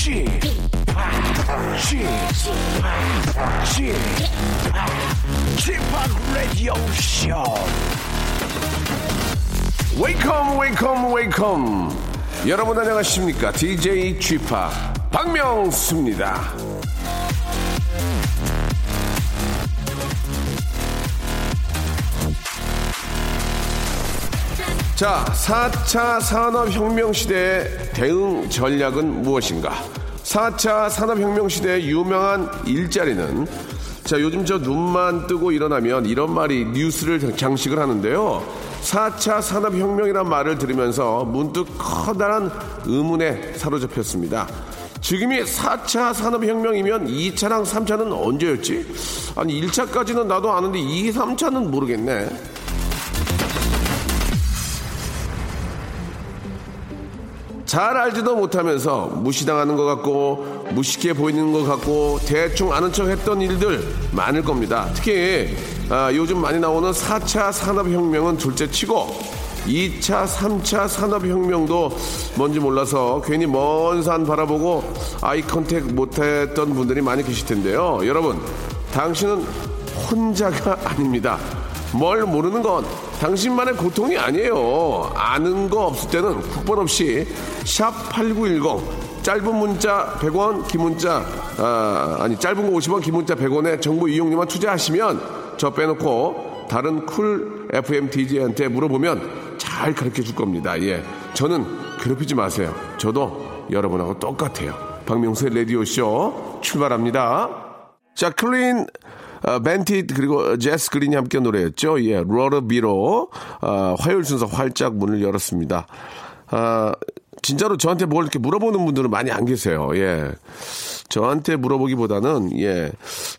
Chip, Radio Show. Welcome welcome welcome. 여러분 안녕하십니까? DJ 파 박명수입니다. 자 4차 산업혁명 시대의 대응 전략은 무엇인가 4차 산업혁명 시대의 유명한 일자리는 자 요즘 저 눈만 뜨고 일어나면 이런 말이 뉴스를 장식을 하는데요 4차 산업혁명이란 말을 들으면서 문득 커다란 의문에 사로잡혔습니다. 지금이 4차 산업혁명이면 2차랑 3차는 언제였지? 아니 1차까지는 나도 아는데 2, 3차는 모르겠네. 잘 알지도 못하면서 무시당하는 것 같고 무식해 보이는 것 같고 대충 아는 척 했던 일들 많을 겁니다. 특히 아, 요즘 많이 나오는 4차 산업혁명은 둘째 치고 2차, 3차 산업혁명도 뭔지 몰라서 괜히 먼 산 바라보고 아이 컨택 못했던 분들이 많이 계실 텐데요. 여러분, 당신은 혼자가 아닙니다. 뭘 모르는 건 당신만의 고통이 아니에요. 아는 거 없을 때는 국번 없이 샵 8910 짧은 문자 100원, 긴 문자 아, 아니 짧은 거 50원, 긴 문자 100원에 정보 이용료만 투자하시면 저 빼놓고 다른 Cool FM DJ한테 물어보면 잘 가르쳐 줄 겁니다. 예. 저는 괴롭히지 마세요. 저도 여러분하고 똑같아요. 박명수의 라디오 쇼 출발합니다. 자, clean 어, 벤티 그리고 제스 그린이 함께 노래했죠. 예, 러러비로 어, 화요일 순서 활짝 문을 열었습니다. 아, 진짜로 저한테 뭘 이렇게 물어보는 분들은 많이 안 계세요. 예. 저한테 물어보기보다는 예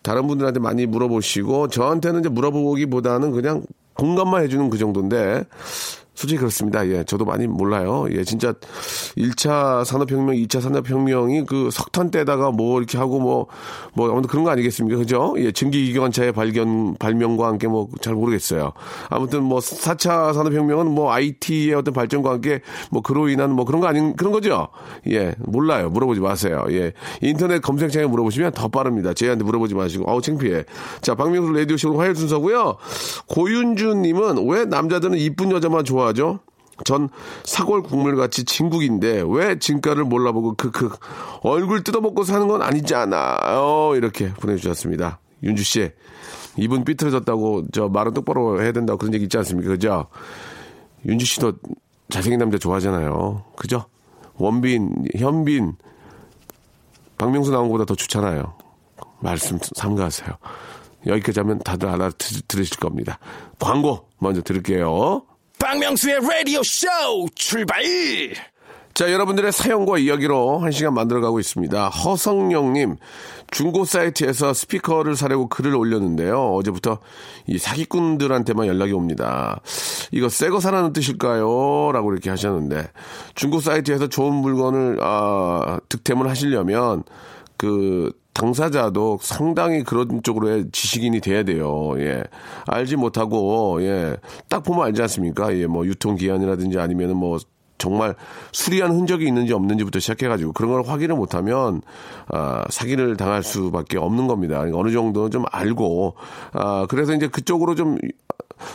다른 분들한테 많이 물어보시고 저한테는 이제 물어보기보다는 그냥 공감만 해주는 그 정도인데 솔직히 그렇습니다. 예, 저도 많이 몰라요. 예, 진짜 1차 산업혁명, 2차 산업혁명이 그 석탄 때다가 뭐 이렇게 하고 뭐, 뭐, 아무튼 그런 거 아니겠습니까? 그죠? 예, 증기기관차의 발견, 발명과 함께 뭐 잘 모르겠어요. 아무튼 뭐 4차 산업혁명은 뭐 IT의 어떤 발전과 함께 뭐 그로 인한 뭐 그런 거 아닌, 그런 거죠? 예, 몰라요. 물어보지 마세요. 예, 인터넷 검색창에 물어보시면 더 빠릅니다. 저희한테 물어보지 마시고, 아우, 창피해. 자, 박명수 라디오쇼 화요일 순서고요 고윤주님은 왜 남자들은 이쁜 여자만 좋아 하죠? 전 사골 국물같이 진국인데 왜 진가를 몰라보고 그, 얼굴 뜯어먹고 사는 건 아니잖아. 어, 이렇게 보내주셨습니다. 윤주 씨, 입은 삐뚤어졌다고 저 말은 똑바로 해야 된다고 그런 얘기 있지 않습니까? 그죠? 윤주 씨도 잘생긴 남자 좋아하잖아요. 그죠? 원빈, 현빈, 박명수 나온 것보다 더 좋잖아요. 말씀 삼가하세요. 여기까지 하면 다들 알아들으실 겁니다. 광고 먼저 들을게요. 박명수의 라디오 쇼 출발! 자, 여러분들의 사연과 이야기로 한 시간 만들어가고 있습니다. 허성영님, 중고 사이트에서 스피커를 사려고 글을 올렸는데요. 어제부터 이 사기꾼들한테만 연락이 옵니다. 이거 새 거 사라는 뜻일까요? 라고 이렇게 하셨는데, 중고 사이트에서 좋은 물건을, 아, 득템을 하시려면, 그, 당사자도 상당히 그런 쪽으로의 지식인이 돼야 돼요. 예. 알지 못하고, 예. 딱 보면 알지 않습니까? 예, 뭐, 유통기한이라든지 아니면은 뭐, 정말 수리한 흔적이 있는지 없는지부터 시작해가지고 그런 걸 확인을 못하면 아, 사기를 당할 수밖에 없는 겁니다. 그러니까 어느 정도는 좀 알고 아, 그래서 이제 그쪽으로 좀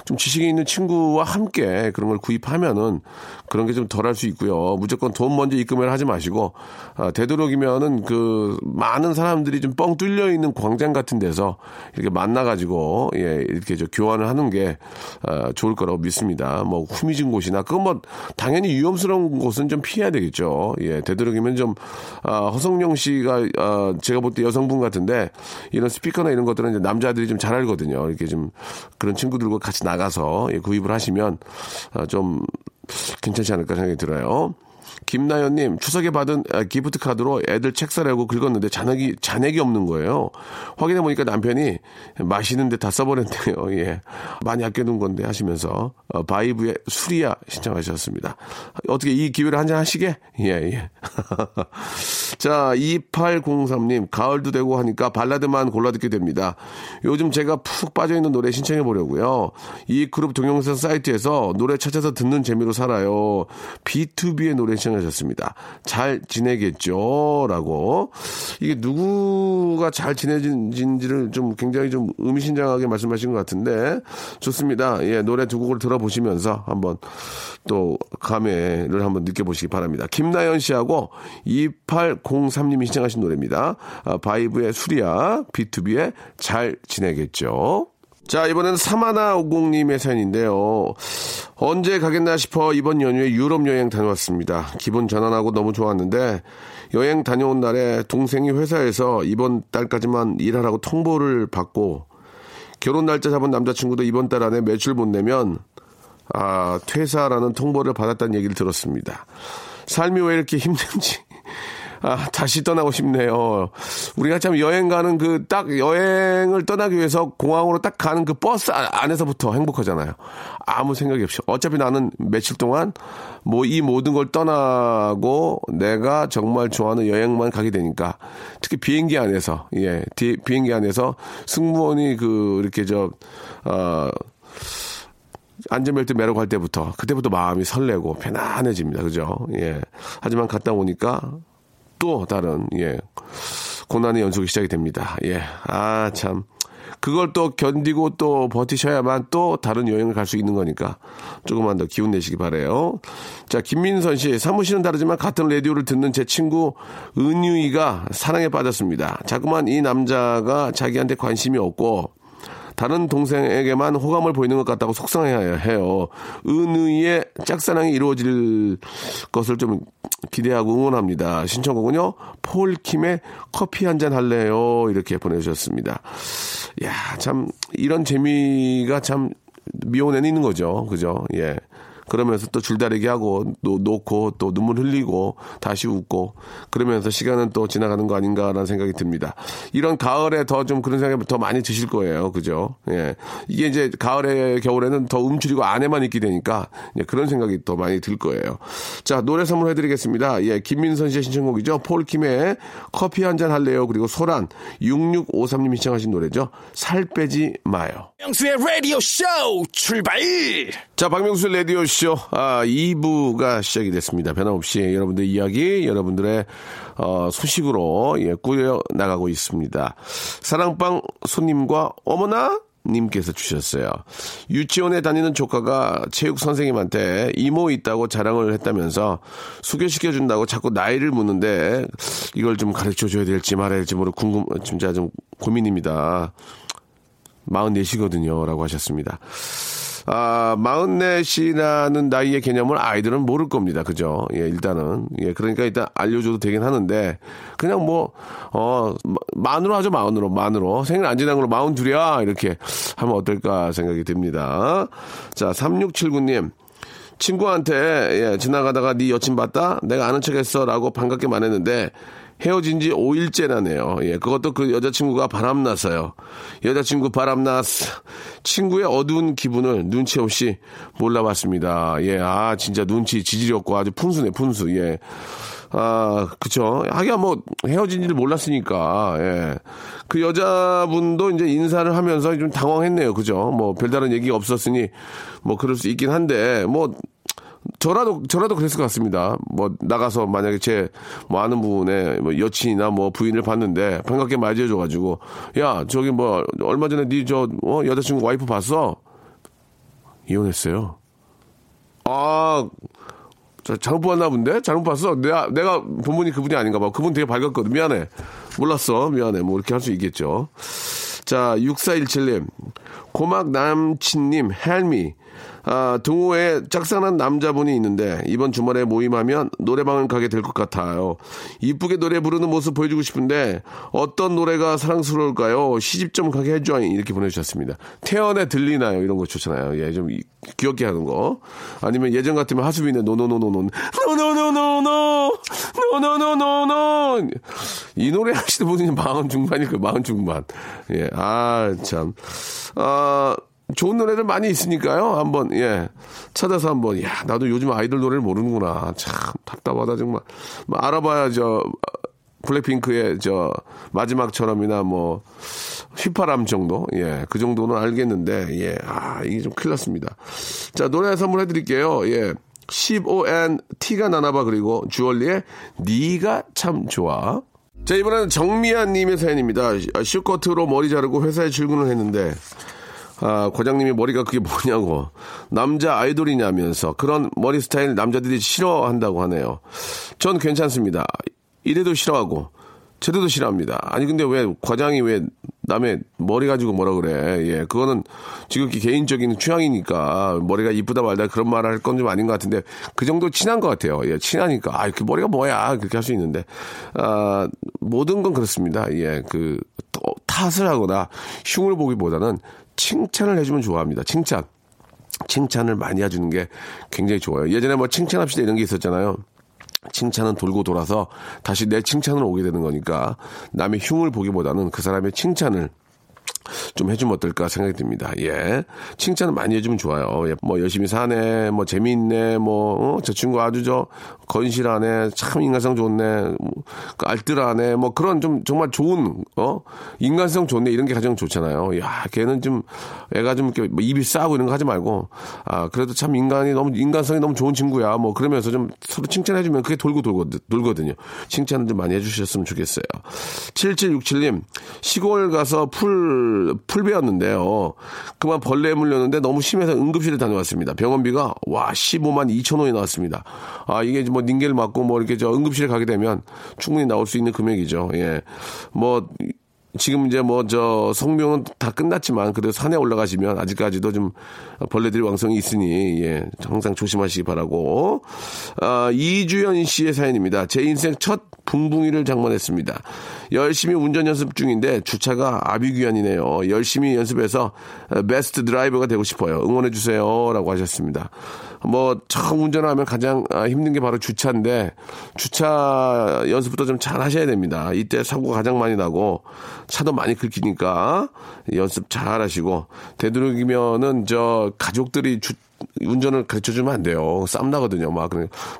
좀 지식이 있는 친구와 함께 그런 걸 구입하면은 그런 게 좀 덜 할 수 있고요. 무조건 돈 먼저 입금을 하지 마시고 아, 되도록이면은 그 많은 사람들이 좀 뻥 뚫려 있는 광장 같은 데서 이렇게 만나가지고 예 이렇게 저 교환을 하는 게 아, 좋을 거라고 믿습니다. 뭐 후미진 곳이나 그건 뭐 당연히 위험스러운 곳은 좀 피해야 되겠죠. 예 되도록이면 좀 아, 허성영 씨가 아, 제가 볼 때 여성분 같은데 이런 스피커나 이런 것들은 이제 남자들이 좀 잘 알거든요. 이렇게 좀 그런 친구들과 같이 나가서 예, 구입을 하시면 아, 좀 괜찮지 않을까 생각이 들어요. 김나연님, 추석에 받은 아, 기프트 카드로 애들 책 사려고 긁었는데 잔액이, 잔액이 없는 거예요. 확인해 보니까 남편이 마시는데 다 써버렸네요. 예. 많이 아껴둔 건데 하시면서, 어, 바이브의 수리야 신청하셨습니다. 어떻게 이 기회를 한 잔 하시게? 예, 예. 자, 2803님, 가을도 되고 하니까 발라드만 골라 듣게 됩니다. 요즘 제가 푹 빠져있는 노래 신청해 보려고요. 이 그룹 동영상 사이트에서 노래 찾아서 듣는 재미로 살아요. B2B의 노래 신청하셨습니다. 잘 지내겠죠? 라고. 이게 누구가 잘 지내진지를 좀 굉장히 좀 의미심장하게 말씀하신 것 같은데 좋습니다. 예, 노래 두 곡을 들어보시면서 한번 또 감회를 한번 느껴보시기 바랍니다. 김나연 씨하고 2803님이 신청하신 노래입니다. 아, 바이브의 수리야, B2B의 잘 지내겠죠? 자, 이번에는 사마나 오공님의 사연인데요. 언제 가겠나 싶어 이번 연휴에 유럽 여행 다녀왔습니다. 기분 전환하고 너무 좋았는데 여행 다녀온 날에 동생이 회사에서 이번 달까지만 일하라고 통보를 받고 결혼 날짜 잡은 남자친구도 이번 달 안에 매출 못 내면 아, 퇴사라는 통보를 받았다는 얘기를 들었습니다. 삶이 왜 이렇게 힘든지 아, 다시 떠나고 싶네요. 우리가 참 여행 가는 그 딱 여행을 떠나기 위해서 공항으로 딱 가는 그 버스 안에서부터 행복하잖아요. 아무 생각이 없이. 어차피 나는 며칠 동안 뭐 이 모든 걸 떠나고 내가 정말 좋아하는 여행만 가게 되니까 특히 비행기 안에서 예, 비행기 안에서 승무원이 그 이렇게 저 어, 안전벨트 매라고 할 때부터 그때부터 마음이 설레고 편안해집니다. 그죠? 예. 하지만 갔다 오니까 또 다른 예 고난의 연속이 시작이 됩니다. 예, 아 참. 그걸 또 견디고 또 버티셔야만 또 다른 여행을 갈 수 있는 거니까 조금만 더 기운 내시기 바래요. 자, 김민선 씨 사무실은 다르지만 같은 라디오를 듣는 제 친구 은유이가 사랑에 빠졌습니다. 자꾸만 이 남자가 자기한테 관심이 없고 다른 동생에게만 호감을 보이는 것 같다고 속상해야 해요. 은의의 짝사랑이 이루어질 것을 좀 기대하고 응원합니다. 신청곡은요, 폴킴의 커피 한 잔 할래요? 이렇게 보내주셨습니다. 야, 참, 이런 재미가 참 미혼에는 있는 거죠. 그죠? 예. 그러면서 또 줄다리기 하고 또 놓고 또 눈물 흘리고 다시 웃고 그러면서 시간은 또 지나가는 거 아닌가라는 생각이 듭니다. 이런 가을에 더 좀 그런 생각이 더 많이 드실 거예요. 그죠? 예. 이게 이제 가을에 겨울에는 더 움츠리고 안에만 있게 되니까 그런 생각이 더 많이 들 거예요. 자, 노래 선물 해 드리겠습니다. 예, 김민선 씨의 신청곡이죠. 폴킴의 커피 한 잔 할래요. 그리고 소란 6653님이 신청하신 노래죠. 살 빼지 마요. 명수의 라디오 쇼 출발! 자, 박명수 라디오 쇼 아, 2부가 시작이 됐습니다. 변함없이 여러분들 이야기, 여러분들의 어, 소식으로 예, 꾸려 나가고 있습니다. 사랑방 손님과 어머나 님께서 주셨어요. 유치원에 다니는 조카가 체육 선생님한테 이모 있다고 자랑을 했다면서 소개시켜 준다고 자꾸 나이를 묻는데 이걸 좀 가르쳐 줘야 될지 말아야 될지 모르 궁금 진짜 좀 고민입니다. 44시거든요. 라고 하셨습니다. 아, 마흔넷이라는 나이의 개념을 아이들은 모를 겁니다. 그죠? 예, 일단은. 예, 그러니까 일단 알려줘도 되긴 하는데, 그냥 뭐, 어, 만으로 하죠, 만으로, 만으로. 생일 안 지난 걸로 마흔 둘이야. 이렇게 하면 어떨까 생각이 듭니다. 자, 3679님. 친구한테, 예, 지나가다가 네 여친 봤다? 내가 아는 척 했어. 라고 반갑게 말했는데, 헤어진 지 5일째라네요. 예, 그것도 그 여자친구가 바람났어요. 여자친구 바람났어. 친구의 어두운 기분을 눈치 없이 몰라봤습니다. 예, 아, 진짜 눈치 지지렸고 아주 푼수네, 푼수. 예. 아, 그쵸. 하기야 뭐 헤어진 지를 몰랐으니까, 예. 그 여자분도 이제 인사를 하면서 좀 당황했네요. 그죠. 뭐 별다른 얘기가 없었으니 뭐 그럴 수 있긴 한데, 뭐 저라도 저라도 그랬을 것 같습니다. 뭐 나가서 만약에 제 뭐 아는 분의 뭐 여친이나 뭐 부인을 봤는데 반갑게 맞이해줘가지고 야 저기 뭐 얼마 전에 네저 어, 여자친구 와이프 봤어? 이혼했어요. 아 잘못 봤나 본데? 잘못 봤어? 내가, 내가 본 분이 그분이 아닌가 봐. 그분 되게 밝았거든. 미안해. 몰랐어. 미안해. 뭐 이렇게 할 수 있겠죠. 자, 6417님. 고막 남친님, help me. 아, 동호회에 짝사랑한 남자분이 있는데 이번 주말에 모임하면 노래방을 가게 될 것 같아요. 이쁘게 노래 부르는 모습 보여주고 싶은데 어떤 노래가 사랑스러울까요? 시집 좀 가게 해줘 이렇게 보내주셨습니다. 태연의 들리나요? 이런 거 좋잖아요. 예, 좀 귀엽게 하는 거. 아니면 예전 같으면 하수빈의 노노노노노 노노노노노 노노노노노 이 노래 하시는 분이 마흔 중반일 그 마흔 중반. 예, 아 참. 아 좋은 노래들 많이 있으니까요. 한번 예 찾아서 한번 야 나도 요즘 아이돌 노래를 모르는구나. 참 답답하다 정말. 뭐 알아봐야죠. 블랙핑크의 저 마지막처럼이나 뭐 휘파람 정도 예 그 정도는 알겠는데 예아 이게 좀 큰일 났습니다. 자 노래 선물해 드릴게요. 예 15N 티가 나나봐 그리고 주얼리의 니가 참 좋아. 자 이번에는 정미안 님의 사연입니다. 슈커트로 머리 자르고 회사에 출근을 했는데 아, 과장님이 머리가 그게 뭐냐고. 남자 아이돌이냐면서 그런 머리 스타일 남자들이 싫어한다고 하네요. 전 괜찮습니다. 이래도 싫어하고 저래도 싫어합니다. 아니 근데 왜 과장이 왜 남의 머리 가지고 뭐라 그래? 예, 그거는 지극히 개인적인 취향이니까 머리가 이쁘다 말다 그런 말 할 건 좀 아닌 것 같은데 그 정도 친한 것 같아요. 예, 친하니까 아, 그 머리가 뭐야 그렇게 할 수 있는데 아 모든 건 그렇습니다. 예, 그 탓을 하거나 흉을 보기보다는 칭찬을 해주면 좋아합니다. 칭찬. 칭찬을 많이 해주는 게 굉장히 좋아요. 예전에 뭐 칭찬합시다 이런 게 있었잖아요. 칭찬은 돌고 돌아서 다시 내 칭찬으로 오게 되는 거니까 남의 흉을 보기보다는 그 사람의 칭찬을 좀 해주면 어떨까 생각이 듭니다. 예. 칭찬을 많이 해주면 좋아요. 예. 뭐 열심히 사네, 뭐 재미있네, 뭐, 어? 저 친구 아주 저 건실하네, 참 인간성 좋네, 뭐, 그 알뜰하네, 뭐 그런 좀 정말 좋은, 어? 인간성 좋네, 이런 게 가장 좋잖아요. 야, 걔는 좀, 애가 좀 이렇게 뭐 입이 싸고 이런 거 하지 말고, 아, 그래도 참 인간이 너무, 인간성이 너무 좋은 친구야. 뭐 그러면서 좀 서로 칭찬해주면 그게 돌고 돌고, 돌거든요. 칭찬을 좀 많이 해주셨으면 좋겠어요. 7767님, 시골 가서 풀 풀, 베었는데요 그만 벌레에 물렸는데 너무 심해서 응급실에 다녀왔습니다. 병원비가 와 15만 2천 원이 나왔습니다. 아 이게 뭐 링겔 맞고 뭐 이렇게 저 응급실에 가게 되면 충분히 나올 수 있는 금액이죠. 예. 뭐 지금 이제 뭐 저 성묘는 다 끝났지만 그래도 산에 올라가시면 아직까지도 좀 벌레들이 왕성히 있으니 예 항상 조심하시기 바라고 아 이주연 씨의 사연입니다. 제 인생 첫 붕붕이를 장만했습니다. 열심히 운전 연습 중인데 주차가 아비규환이네요. 열심히 연습해서 베스트 드라이버가 되고 싶어요. 응원해 주세요라고 하셨습니다. 뭐 처음 운전하면 가장 아, 힘든 게 바로 주차인데 주차 연습부터 좀 잘 하셔야 됩니다. 이때 사고가 가장 많이 나고 차도 많이 긁히니까 연습 잘 하시고 되도록이면은 저 가족들이 주, 운전을 가르쳐 주면 안 돼요. 쌈 나거든요. 막,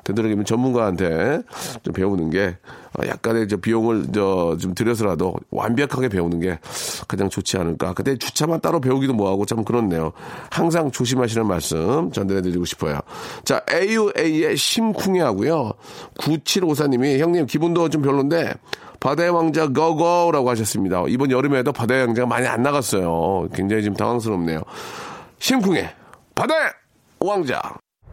되도록이면 전문가한테 좀 배우는 게 어, 약간의 저 비용을 저 좀 들여서라도 완벽하게 배우는 게 가장 좋지 않을까. 근데 주차만 따로 배우기도 뭐하고 참 그렇네요. 항상 조심하시는 말씀 전달해드리고 싶어요. 자, AUA의 심쿵해 하고요. 9754님이 형님 기분도 좀 별론데 바다의 왕자 고고라고 하셨습니다. 이번 여름에도 바다의 왕자가 많이 안 나갔어요. 굉장히 지금 당황스럽네요. 심쿵해 바다의 왕자.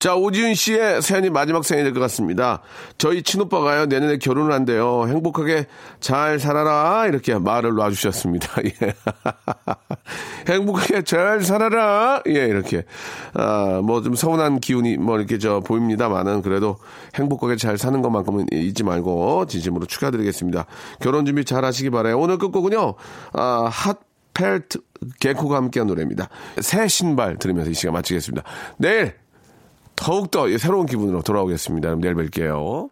자, 오지윤 씨의 사연이 마지막 사연이 될 것 같습니다. 저희 친오빠가요, 내년에 결혼을 한대요. 행복하게 잘 살아라. 이렇게 말을 놔주셨습니다. 예. 행복하게 잘 살아라. 예, 이렇게. 아, 뭐 좀 서운한 기운이 뭐 이렇게 저 보입니다만은 그래도 행복하게 잘 사는 것만큼은 잊지 말고 진심으로 축하드리겠습니다. 결혼 준비 잘 하시기 바라요. 오늘 끝곡은요, 아, 핫 펠트 개코가 함께한 노래입니다. 새 신발 들으면서 이 시간 마치겠습니다. 내일 더욱더 새로운 기분으로 돌아오겠습니다. 내일 뵐게요.